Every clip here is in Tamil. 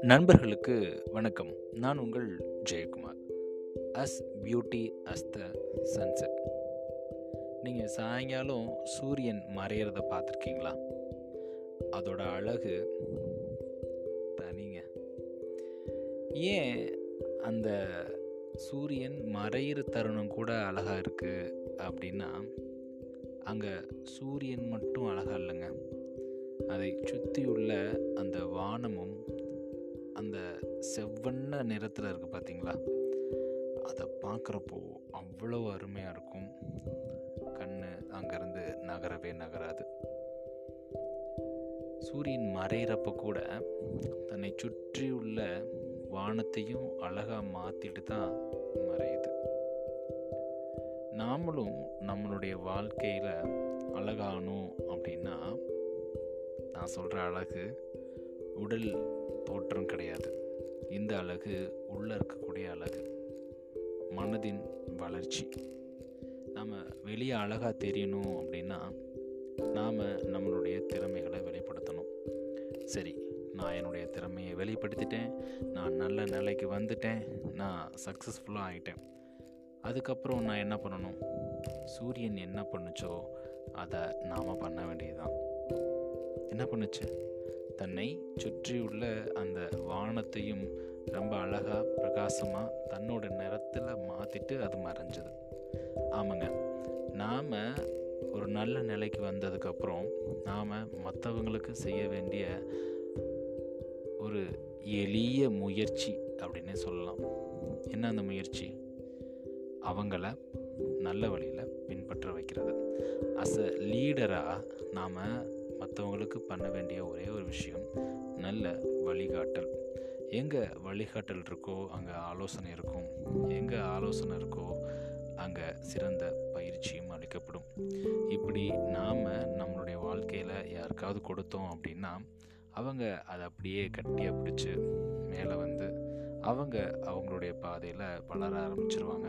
நண்பர்களுக்கு வணக்கம். நான் உங்கள் Jayakumar. As beauty as the sunset நீங்கள் சாயங்காலம் சூரியன் மறையிறத பார்த்துருக்கீங்களா? அதோட அழகு தனிங்க. ஏன் அந்த சூரியன் மறையிற தருணம் கூட அழகாக இருக்குது அப்படின்னா அங்கே சூரியன் மட்டும் அழகாக இல்லைங்க. அதை சுற்றியுள்ள அந்த வானமும் அந்த செவ்வண்ண நிறத்தில் இருக்குது பார்த்தீங்களா அதை பார்க்குறப்போ அவ்வளோ அருமையாக இருக்கும். கண் அங்கேருந்து நகரவே நகராது. சூரியன் மறைகிறப்ப கூட தன்னை சுற்றியுள்ள வானத்தையும் அழகாக மாற்றிட்டு தான் மறையுது. நாமளும் நம்மளுடைய வாழ்க்கையில் அழகானோம் அப்படின்னா நான் சொல்கிற அழகு உடல் தோற்றம் கிடையாது. இந்த அழகு உள்ளே இருக்கக்கூடிய அழகு மனதின் வளர்ச்சி. நாம் வெளியே அழகாக தெரியணும் அப்படின்னா நாம் நம்மளுடைய திறமைகளை வெளிப்படுத்தணும். சரி நான் என்னுடைய திறமையை வெளிப்படுத்திட்டேன். நான் நல்ல நிலைக்கு வந்துட்டேன். நான் சக்ஸஸ்ஃபுல்லாக ஆகிட்டேன் அதுக்கப்புறம் நான் என்ன பண்ணணும்? சூரியன் என்ன பண்ணுச்சோ அதை நாம் பண்ண வேண்டியதுதான். என்ன பண்ணுச்சு? தன்னை சுற்றியுள்ள அந்த வானத்தையும் ரொம்ப அழகாக பிரகாசமாக தன்னோட நிறத்தில் மாற்றிட்டு அது மறைஞ்சது. ஆமாங்க. நாம் ஒரு நல்ல நிலைக்கு வந்ததுக்கப்புறம் நாம் மற்றவங்களுக்கு செய்ய வேண்டிய ஒரு எளிய முயற்சி அப்படின்னே சொல்லலாம். என்ன அந்த முயற்சி? அவங்கள நல்ல வழியில் பின்பற்ற வைக்கிறது. அஸ் அ லீடராக நாம் மற்றவங்களுக்கு பண்ண வேண்டிய ஒரே ஒரு விஷயம் நல்ல வழிகாட்டல். எங்கே வழிகாட்டல் இருக்கோ அங்கே ஆலோசனை இருக்கும். எங்கே ஆலோசனை இருக்கோ அங்கே சிறந்த பயிற்சியும் அளிக்கப்படும். இப்படி நாம் நம்மளுடைய வாழ்க்கையில் யாருக்காவது கொடுத்தோம் அப்படின்னா அவங்க அதை அப்படியே கட்டியாக பிடிச்சி மேலே அவங்க அவங்களுடைய பாதையில் வளர ஆரம்பிச்சிருவாங்க.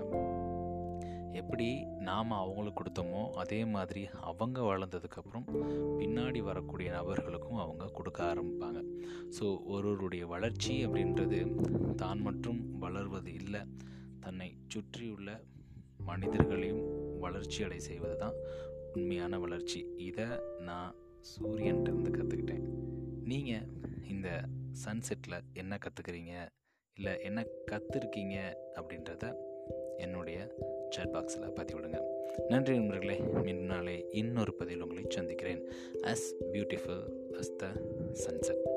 எப்படி நாம் அவங்களுக்கு கொடுத்தோமோ அதே மாதிரி அவங்க வளர்ந்ததுக்கப்புறம் பின்னாடி வரக்கூடிய நபர்களுக்கும் அவங்க கொடுக்க ஆரம்பிப்பாங்க. ஸோ ஒருவருடைய வளர்ச்சி அப்படின்றது தான் மட்டும் வளர்வது இல்லை. தன்னை சுற்றியுள்ள மனிதர்களையும் வளர்ச்சி அடை செய்வது தான் உண்மையான வளர்ச்சி. இதை நான் சூரியன்ட்டு கற்றுக்கிட்டேன் நீங்கள் இந்த சன்செட்டில் என்ன கற்றுக்குறீங்க இல்லை என்ன கற்றுருக்கீங்க அப்படின்றத என்னுடைய சேட் பாக்ஸில் பதிவிடுங்க. நன்றி நண்பர்களே மீண்டும் நாளை இன்னொரு பதிவில் உங்களை சந்திக்கிறேன். As beautiful as the sunset